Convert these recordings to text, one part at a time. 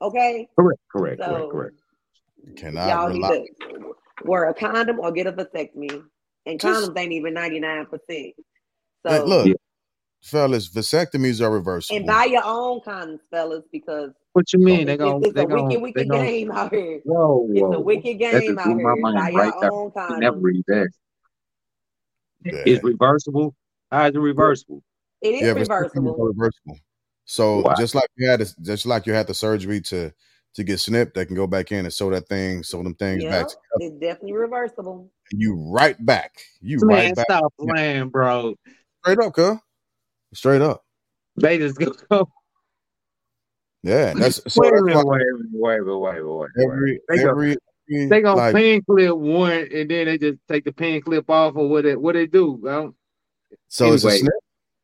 Okay. Correct, correct, So correct, correct. Cannot y'all need to wear a condom or get a vasectomy. And Just- condoms ain't even 99%. Look, So look, Yeah. fellas, vasectomies are reversible. and buy your own condoms, fellas, because What you mean? They it's, gonna it's they a gonna wicked, they wicked gonna game out here. whoa whoa. It's a wicked game out here. Buy right your there. own I never read that. Yeah. It's reversible. How is it reversible? It is Yeah, reversible. reversible. So Wow. just like you had, to, just like you had the surgery to to get snipped, they can go back in and sew that thing, sew them things back Yep, together. it's definitely reversible. You right back. You Man, right back. stop playing, bro. Straight up, cuz. Straight up. They just go. Yeah, that's so wait a that's minute, why wait a minute, wait wait wait every They go, every, every they gonna like pin clip one, and then they just take the pin clip off, or what? It what they do? I don't, so it's a snip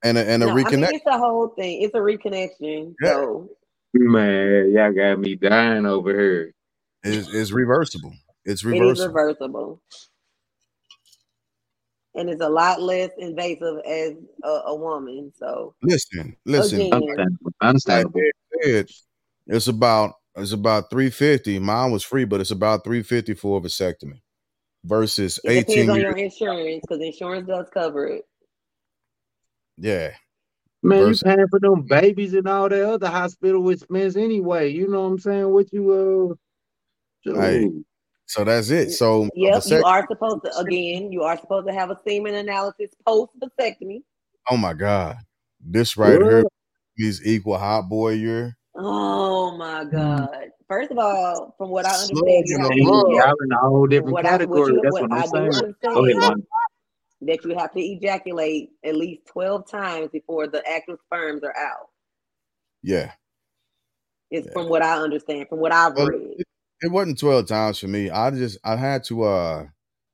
and a and a No, I mean it's a whole thing. It's a reconnection. Yeah. So man, y'all got me dying over here. Is is reversible. It's reversible. it is reversible. reversible. And it's a lot less invasive as a, a woman. So Listen, listen. again, Understandable. Understandable. they it's about it's about three fifty. Mine was free, but it's about three fifty for a vasectomy versus it depends on years. your insurance because insurance does cover it. Yeah, Man, you versus paying for them babies and all that other hospital expense anyway. You know what I'm saying? What you uh, Hey, so that's it. So a Yep, you are supposed to again, you are supposed to have a semen analysis post vasectomy. Oh my God, this right here What? is equal hot boy year. Oh my God. First of all, from what I Slug understand, you in have the to rug. eject Y'all in a whole different what I what category. you That's what what I I'm do saying. Go ahead, understand man. That you have to ejaculate at least 12 times before the active sperms are out. Yeah. It's Yeah. from what I understand, from what I've Well, read. it, it wasn't twelve times for me. I just I had to. uh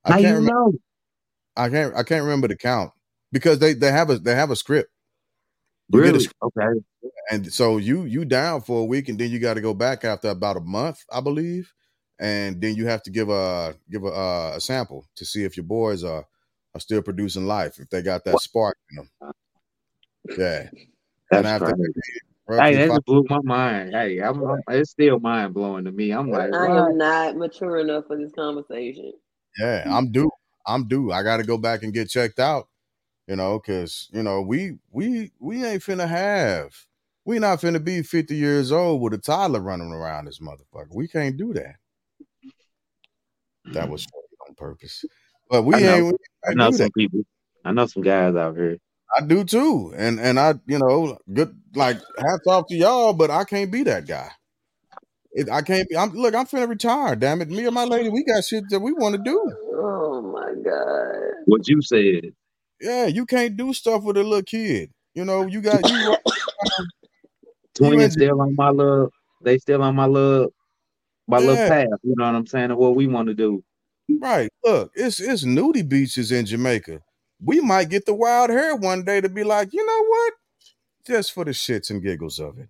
I How can't you remember. know? I can't. I can't remember the count because they they have a they have a script. You Really? script, Okay. and so you you down for a week, and then you got to go back after about a month, I believe, and then you have to give a give a uh, a sample to see if your boys are are still producing life, if they got that spark in them. Yeah, and That's after crazy. Hey, that five, just blew my mind. Hey, I'm, I'm it's still mind blowing to me. I'm like, I what? am not mature enough for this conversation. yeah, I'm due. I'm due. I got to go back and get checked out. You know, because you know we we we ain't finna have. We not finna be 50 years old with a toddler running around this motherfucker. We can't do that. That was on purpose. But we I know. ain't we I can't know some that. people. I know some guys out here. I do too. And and I, you know, good like hats off to y'all, but I can't be that guy. It, I can't be. I'm look. I'm finna retire. Damn it, me and my lady, we got shit that we want to do. Oh my God. What you said. Yeah, you can't do stuff with a little kid. You know, you got you. right- You Twins and still on my love. They still on my love. my little path. You know what I'm saying? Of what we want to do. Right. Look, it's it's nudie beaches in Jamaica. We might get the wild hair one day to be like, you know what? Just for the shits and giggles of it,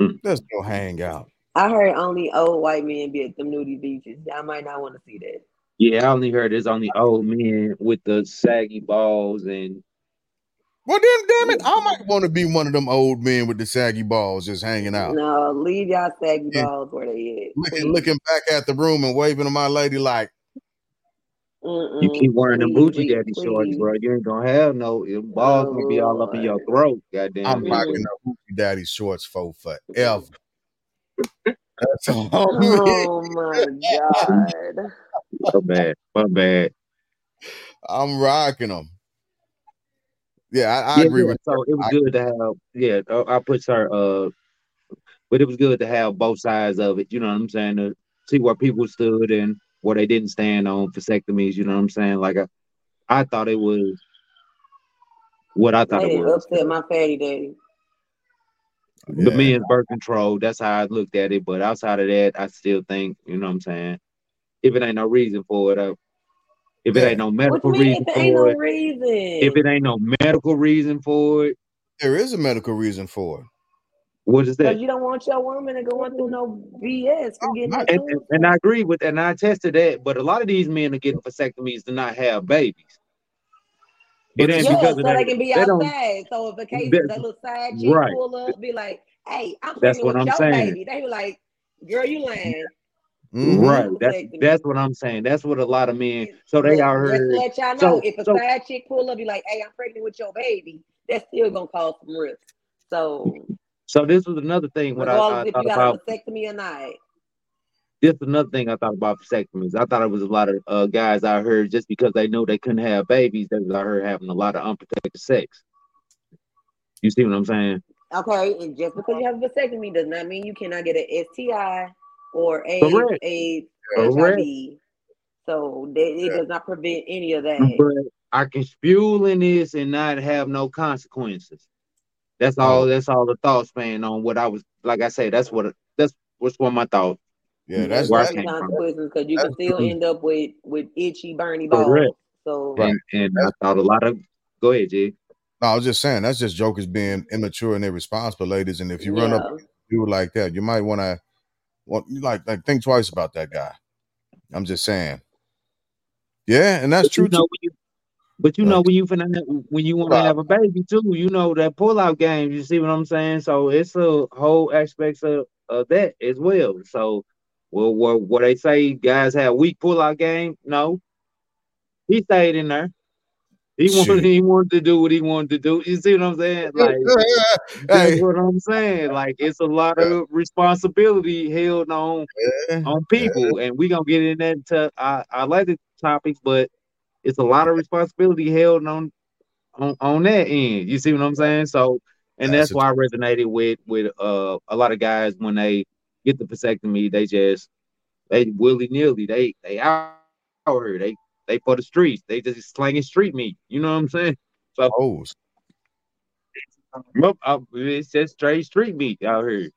Mm. let's go hang out. I heard only old white men be at them nudie beaches. Y'all might not want to see that. Yeah, I only heard there's only old men with the saggy balls and Well, then, damn it, I might want to be one of them old men with the saggy balls just hanging out, No, leave y'all saggy Yeah. balls where they is. looking, looking back at the room and waving to my lady like, you Mm-mm. keep wearing them Please, Hoochie please, daddy shorts, bro. You ain't gonna have no them balls Oh gonna be all up in your Lord. throat. Goddamn I'm rocking the Hoochie Daddy shorts for forever. That's all. Oh my God. My bad. My bad. I'm rocking them. Yeah, I, I Yeah, agree yeah. with So it was I, good to have. Yeah, I, I put her. Uh, but it was good to have both sides of it. You know what I'm saying? To see where people stood and where they didn't stand on vasectomies. You know what I'm saying? Like I, I thought it was what I thought They it was. upset my fatty daddy. The yeah. men's birth control. That's how I looked at it. But outside of that, I still think. You know what I'm saying? If it ain't no reason for it, uh, if it ain't no medical reason if it ain't for no it, reason? if it ain't no medical reason for it, There is a medical reason for it. What is that? Because you don't want your woman to going through no BS from getting And, and, tooth and I agree with that, and I attested that, but a lot of these men are getting vasectomies to not have babies. It but ain't it's Yeah, because so of they can be They outside. So if a case that, that little side chick right. pull up, be like, "Hey, I'm That's pregnant what with I'm your saying. baby," they be like, Girl, you lying. Mhm. Right. That's that's what I'm saying. That's what a lot of men. So they But are heard. let y'all know, So- if a so- side chick pull up, be like, "Hey, I'm pregnant with your baby," that's still gonna cause some risk. So, So this was another thing. What I, I regardless if you thought got about. a vasectomy or not, This is another thing I thought about vasectomies. I thought it was a lot of uh, guys I heard just because they knew they couldn't have babies. They was out here having a lot of unprotected sex. You see what I'm saying? okay, and just because you have a vasectomy does not mean you cannot get an STI or a Correct. AIDS, Correct. HIV. So that, it does not prevent any of that. But I can spew in this and not have no consequences. That's oh. all. Oh. That's all the thoughts, man. on what I was. Like I say, that's what. That's what's one of my thoughts. Yeah, that's Where I that's, came from. consequences because you can still end up with with itchy, burny balls. Correct. So Right. And and I thought a lot of. Go ahead, G. no, I was just saying that's just jokers being immature and irresponsible, ladies. And if you run up yeah. to a dude like that, you might want to, well, you like like think twice about that guy. I'm just saying. Yeah, and that's But you true know too. when you, but you know when you finna have, when you want to have a baby too, you know that pullout game. You see what I'm saying? So it's a whole aspects of, of that as well. So, well, what what they say guys have weak pullout game? No, he stayed in there. He wanted he wanted to do what he wanted to do. You see what I'm saying? Like that's what I'm saying. Like it's a lot of responsibility held on yeah, on people, and we gonna get in that to I, I like the topics, but it's a lot of responsibility held on on on that end. You see what I'm saying? So, and That's that's why I resonated with with uh a lot of guys when they get the vasectomy, they just they willy nilly they they out out here they they for the streets they just slanging street meat. You know what I'm saying? oh, Nope, uh, it's just straight street meat out here.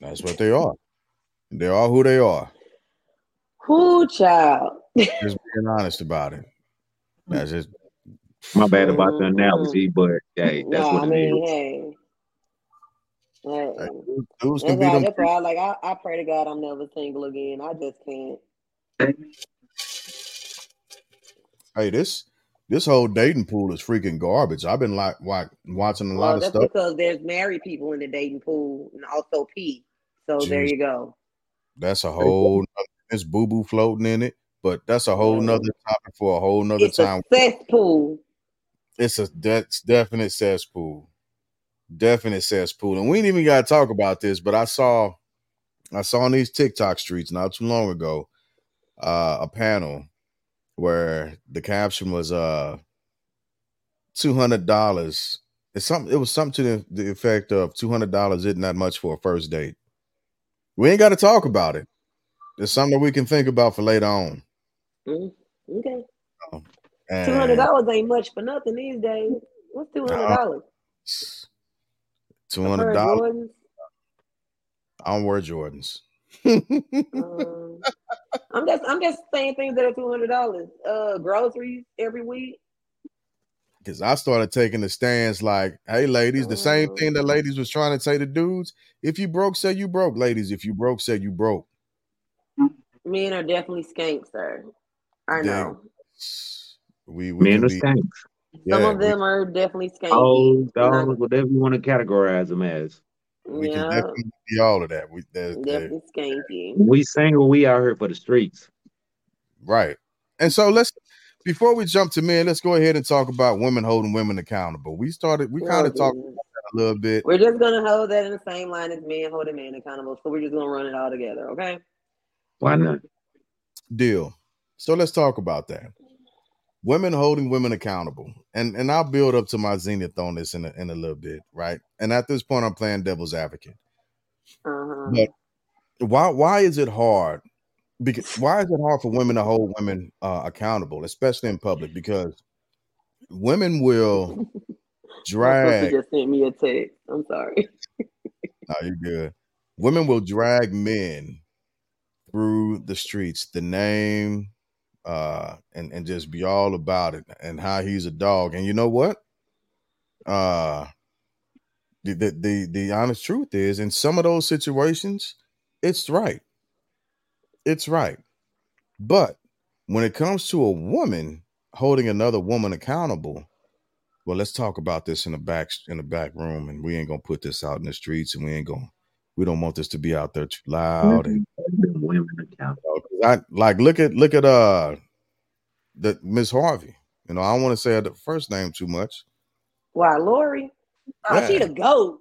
that's what they are. They are who they are. Who child? Just being honest about it. That's just My bad about the Mhm. analogy, but hey, that's no, what I it mean, is. hey. Hey. like, dudes can That's be them. that's why like I, I pray to God I'm never single again. I just can't. Hey, this this whole dating pool is freaking garbage. I've been like wa- watching a lot Well, of that's stuff. because there's married people in the dating pool and also pee. So there you go. That's a whole nother- there's boo boo floating in it, but that's a whole nother topic for a whole nother It's a time. cesspool. It's a that's definite cesspool. Definite cesspool. And we ain't even gotta talk about this, but I saw I saw on these TikTok streets not too long ago uh a panel where the caption was uh two hundred dollars. It's something it was something to the, the effect of two hundred dollars isn't that much for a first date. We ain't gotta talk about it. It's something that we can think about for later on. Mm, okay. Two hundred dollars ain't much for nothing these days. What's two hundred dollars? Two hundred dollars. I don't wear Jordans. Um, I'm just I'm just saying things that are two hundred dollars. Uh, groceries every week. Because I started taking the stance like, hey, ladies, the same thing that ladies was trying to say to dudes. If you broke, say you broke. Ladies, if you broke, say you broke. Men are definitely skanks, sir. I know. We, we Men are be, skanks. Some yeah, of we- them are definitely skanky. Oh, We're dogs, whatever you want to categorize them as. we, can yeah, definitely be all of that. We, that, that- definitely skanky. We single, we out here for the streets. right. And so let's, before we jump to men, let's go ahead and talk about women holding women accountable. We started, we kind of talked Well, a little bit. We're just gonna hold that in the same line as men holding men accountable. So we're just gonna run it all together, okay? Why not? deal. So let's talk about that. Women holding women accountable, and and I'll build up to my zenith on this in a, in a little bit, right? And at this point, I'm playing devil's advocate. Uh-huh. But why why is it hard? Because why is it hard for women to hold women uh, accountable, especially in public? Because women will drag. just sent me a text. I'm sorry. No, you're good. Women will drag men through the streets, the name, uh, and and just be all about it and how he's a dog. And you know what? Uh, the the the, the honest truth is, in some of those situations, it's right. It's right. But when it comes to a woman holding another woman accountable, well, let's talk about this in the back in the back room, and we ain't gonna put this out in the streets, and we ain't gonna we don't want this to be out there too loud. And women account. You know, 'cause I like look at look at uh the Miss Harvey. You know, I don't want to say the first name too much. Why, Lori? Oh, she the goat.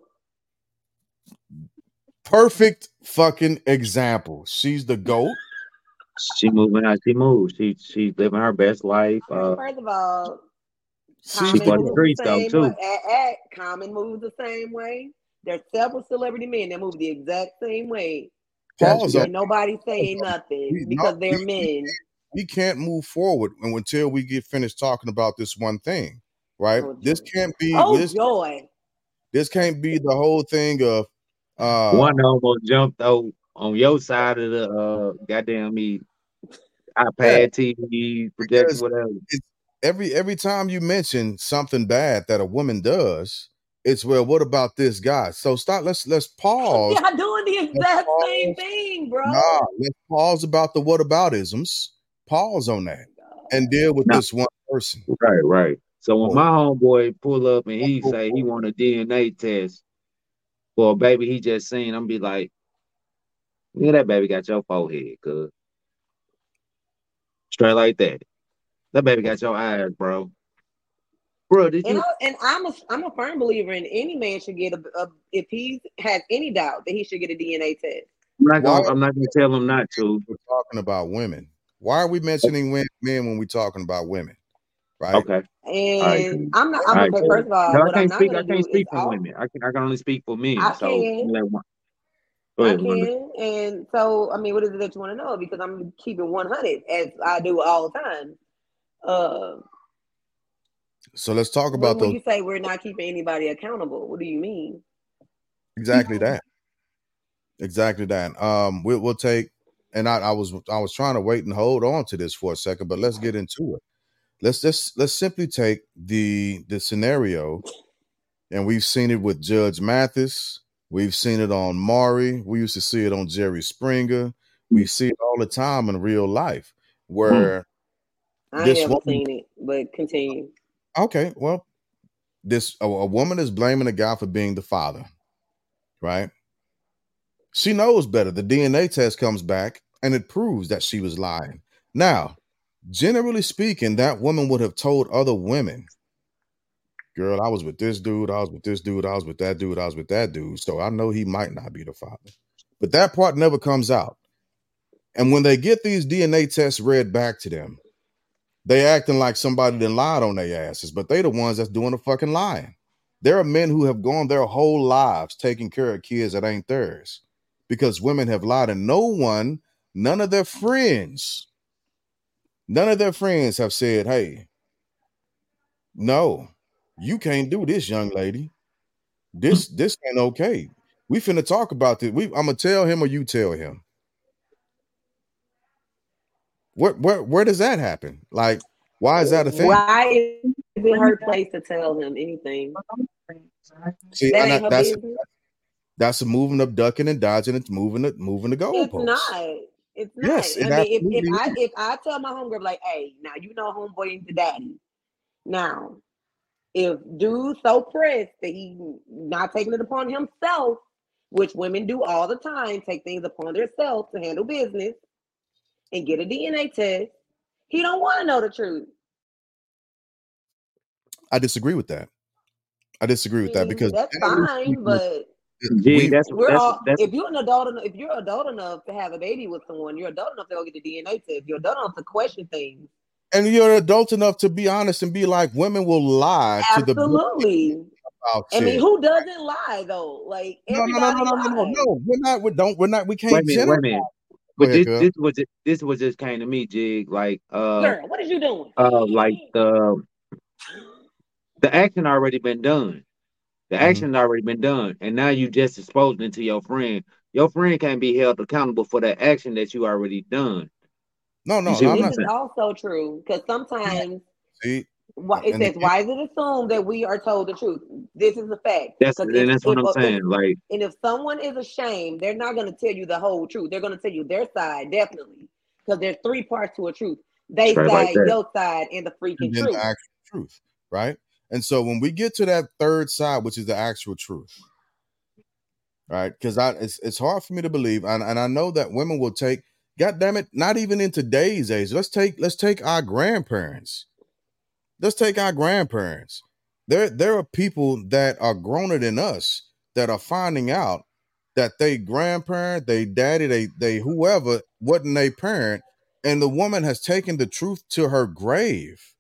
Perfect fucking example. She's the goat. She moving how she moves. She she's living her best life. Uh, First of all, She's Common for the moves the streets, though, same too. way. At, at, Common moves the same way. There's several celebrity men that move the exact same way. Pause Yeah. on And nobody saying nothing because no, they're we- men. we can't move forward and until we get finished talking about this one thing, right? Oh, this can't be Oh, this, joy. this can't be the whole thing of uh one almost jumped out on your side of the uh goddamn me iPad, TV, projector, Because- whatever. every every time you mention something bad that a woman does, it's well, what about this guy? So stop. Let's let's pause. Y'all doing the exact pause. same thing, bro. Nah, let's pause about the whataboutisms. Pause on that and deal with Nah. this one person. Right, right. So when my homeboy pull up and he say he want a DNA test for a baby he just seen, I'm be like, yeah, that baby got your forehead, cuz. Straight like that. That baby got your eyes, bro. Bro, did And, you? I, and I'm a I'm a firm believer in any man should get a, a if he has any doubt that he should get a DNA test. I'm not gonna. Why- I'm not gonna tell him not to. We're talking about women. Why are we mentioning men when we're talking about women? Right? Okay. And I'm not. I'm Alright. gonna first of all, No, I what I'm can't speak. I can't speak for all- women. I can. I can only speak for men. I so can. let one- I can, and so I mean, what is it that you want to know? Because I'm keeping 100 as I do all the time. Uh, So let's talk about when those you say we're not keeping anybody accountable, what do you mean? exactly that. Exactly that. Um, we'll, we'll take, and I, I was I was trying to wait and hold on to this for a second, but let's get into it. Let's just let's simply take the the scenario, and we've seen it with Judge Mathis. We've seen it on Maury. We used to see it on Jerry Springer. We see it all the time in real life, where I This never woman- seen it, but continue. Okay, well, this a, a woman is blaming a guy for being the father, right? She knows better. The DNA test comes back and it proves that she was lying. Now, generally speaking, that woman would have told other women, girl, I was with this dude, I was with this dude, I was with that dude, I was with that dude. So I know he might not be the father. But that part never comes out. And when they get these DNA tests read back to them, they acting like somebody that mm-hmm. lied on their asses, but they the ones that's doing the fucking lying. There are men who have gone their whole lives taking care of kids that ain't theirs because women have lied, and no one, none of their friends, none of their friends have said, Hey, no, you can't do this, young lady. This mm-hmm. this ain't okay. We finna talk about this. We I'm gonna tell him or you tell him. Where where where does that happen? Like, why is that a thing? Why is it her place to tell him anything? See, That and ain't her that- that's business. that's a moving up, ducking and dodging. It's moving it, moving the goalposts. It's not. It's not. Yes, it I mean, if, if I if I tell my homegirl like, hey, now you know homeboy ain't the daddy. Now, if dude so pressed that he not taking it upon himself, which women do all the time, take things upon themselves to handle business and get a DNA test, he don't want to know the truth. I disagree with that. I disagree with that Mm, because that's fine, speaking, but Gee, that's we're that's all that's if you're an adult enough, if you're adult enough to have a baby with someone, you're adult enough to go get the DNA test. You're adult enough to question things. and you're adult enough to be honest and be like, women will lie to the Absolutely. I mean, who doesn't lie though? Like no, no, no, no, no, no, no, no. We're not. We don't. We're not. We can't. wait a minute, wait a minute. Go But ahead, this this was just, this was just came to me, Jig. Like uh Girl, what is you doing? uh like the the action already been done. The Mhm. action already been done, and now you just exposed it to your friend. Your friend can't be held accountable for that action that you already done. No, no. You see I'm this not is also true because sometimes see. Why, it And says, "Why is it assumed that we are told the truth?" This is a fact. That's 'Cause and if- that's what if- I'm if- saying. Like And if someone is ashamed, they're not going to tell you the whole truth. They're going to tell you their side, definitely, because there's three parts to a truth: they Straight side, like your side, and the freaking and truth. the actual truth, right? And so when we get to that third side, which is the actual truth, right? Because I it's it's hard for me to believe, and, and I know that women will take. God damn it! Not even in today's age. Let's take let's take our grandparents. Let's take our grandparents. There there are people that are growner than us that are finding out that they grandparent, they daddy, they they whoever wasn't a parent, and the woman has taken the truth to her grave.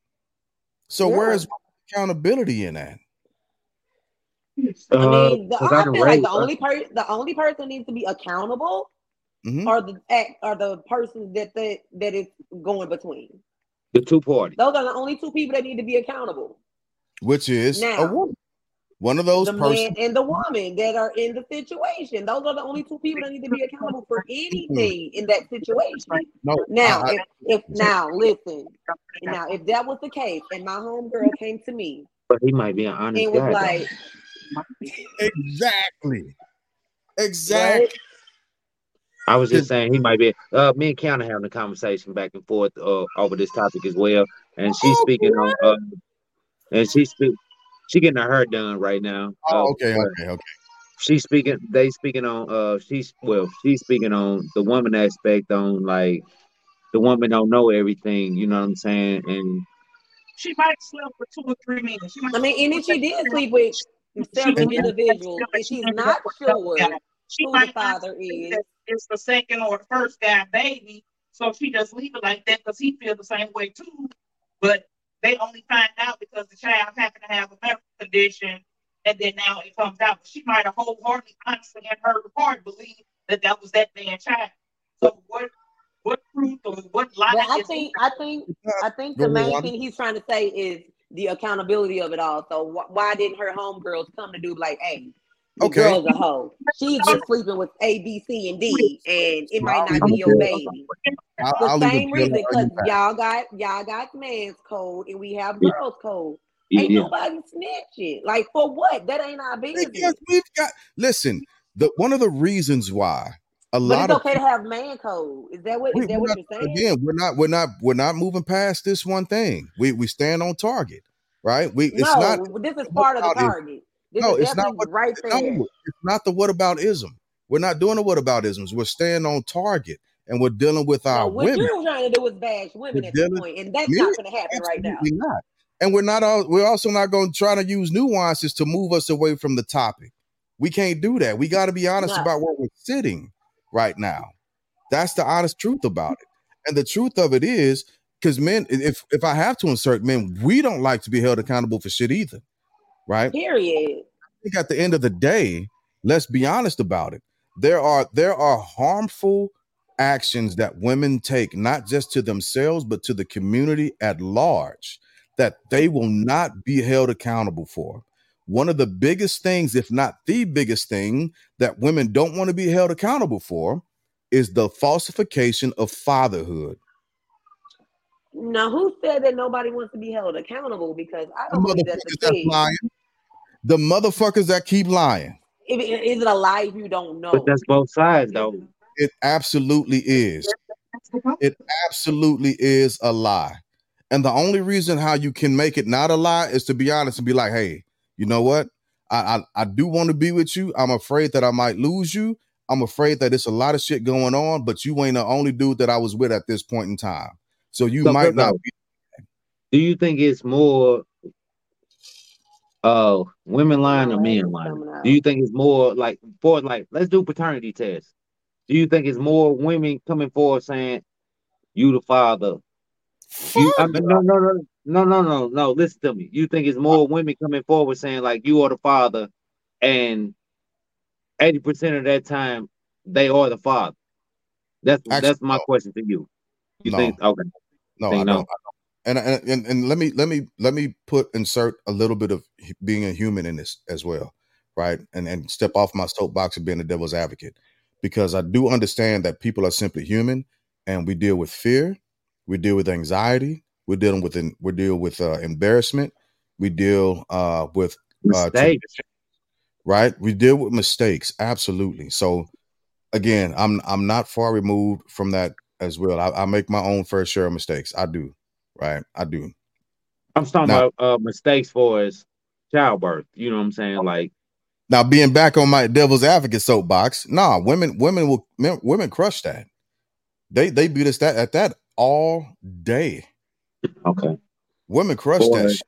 So Yeah. where is accountability in that? I Uh, mean, the, 'cause I done feel like raised- the only person, the only person needs to be accountable Mhm. are the act are the persons that that that is going between. The two parties. Those are the only two people that need to be accountable. Which is a Now, woman. One of those the persons. man and the woman that are in the situation. Those are the only two people that need to be accountable for anything in that situation. No, Now, I- I- if, if now listen, now if that was the case, and my homegirl came to me But he might be an honest and was guy. like, exactly, exactly. right? I was just saying he might be. Uh, me and Kiana having a conversation back and forth uh, over this topic as well, and she's Oh, speaking on. Uh, and she's speak. She getting her hair done right now. Uh, Oh, okay, okay, okay. She's speaking. They speaking on. Uh, she's well. She's speaking on the woman aspect on like the woman don't know everything. You know what I'm saying? And She might sleep for two or three minutes. She might I mean, and if she did sleep with several individuals, and she's not sure who the father think is, that it's the second or the first guy baby, so she just leave it like that because he feels the same way too. But they only find out because the child happened to have a medical condition, and then now it comes out. She might have wholeheartedly, honestly, in her heart believe that that was that man's child. So what, what truth or what lie? but I is think, I think, I think the main thing he's trying to say is the accountability of it all. So wh- why didn't her homegirls come to do like, hey, the Okay. girl's a hoe. She's just sleeping with A, B, C, and D, and it might not be your baby. I'll, The I'll same reason because y'all got y'all got man's code and we have girls code. yeah, Ain't yeah. nobody snitching. Like for what? That ain't our Because business. we've got listen. The one of the reasons why a But lot it's of okay to have man code. Is that what we- is that what not- you're saying? again, we're not, we're not, we're not moving past this one thing. We we stand on target, right? We it's not this is part of the about it. target. This No, it's not what- right there. no, it's not the what about ism. We're not doing the what about isms. We're staying on target and we're dealing with our what women. you're trying to do is bash women We're at this point, and that's Me? not going to happen right now. Not. And we're not all, we're also not going to try to use nuances to move us away from the topic. We can't do that. We got to be honest No. about where we're sitting right now. That's the honest truth about it. And the truth of it is, because men, if if I have to insert men, we don't like to be held accountable for shit either. Right? Period. I think at the end of the day, let's be honest about it. There are there are harmful actions that women take, not just to themselves, but to the community at large, that they will not be held accountable for. One of the biggest things, if not the biggest thing, that women don't want to be held accountable for is the falsification of fatherhood. Now, who said that nobody wants to be held accountable? Because I don't that's the that's case. lying. The motherfuckers that keep lying. If it- Is it a lie if you don't know? But that's both sides, though. It absolutely is. It absolutely is a lie. And the only reason how you can make it not a lie is to be honest and be like, hey, you know what? I I, I do want to be with you. I'm afraid that I might lose you. I'm afraid that it's a lot of shit going on, but you ain't the only dude that I was with at this point in time. So you So, might no, not be Do you think it's more uh women lying or men lying? Do you think it's more like for like let's do paternity tests? Do you think it's more women coming forward saying you the father? You, I Fuck mean, no, no, no, no, no, no, no. Listen to me. You think it's more women coming forward saying like you are the father, and eighty percent of that time they are the father. That's Actually, that's my no. question to you. You No. think okay? No, I Think don't. no. I don't. And, and and let me let me let me put insert a little bit of being a human in this as well, right? And and step off my soapbox of being a devil's advocate, because I do understand that people are simply human, and we deal with fear, we deal with anxiety, we're dealing with we deal with uh, embarrassment, we deal uh, with uh, Mistake. right? We deal with mistakes, absolutely. So again, I'm I'm not far removed from that as well. I, I make my own fair share of mistakes. I do, right? I do. I'm talking Now- about uh, mistakes for as childbirth. You know what I'm saying? Like Now, being back on my devil's advocate soapbox, nah, women, women will, men- women crush that. They they beat us that at that all day. Okay. Women crush Boy. that shit.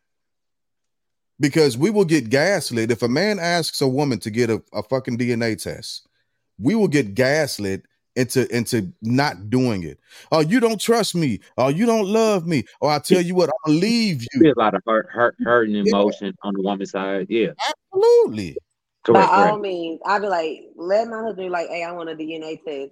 because we will get gaslit if a man asks a woman to get a, a fucking DNA test. We will get gaslit into into not doing it. Oh, you don't trust me. Oh, you don't love me. Or I tell you what, I'll leave you. Feel a lot of hurt, hurt, hurt and emotion on the woman's side. Yeah. Absolutely. Correct. By all means, I'd be like, let my husband be like, hey, I want a DNA test.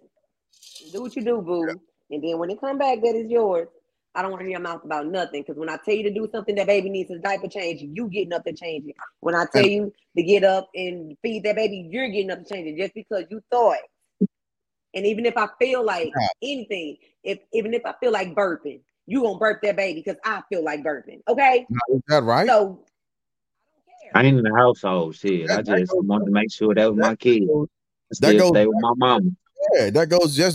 Do what you do, boo. And then when it come back, that is yours. I don't want to hear your mouth about nothing. Because when I tell you to do something that baby needs a diaper change, you getting up to change it. When I tell And- you to get up and feed that baby, you're getting up to change it just because you thought. And even if I feel like Yeah. anything, if even if I feel like burping, you gonna burp that baby because I feel like burping. Okay? Now, is that right? So I don't care. I ain't in the household. Shit. I That- that just goes- wanted to make sure that was my kid. that goes- stay with my mama. Yeah, that goes just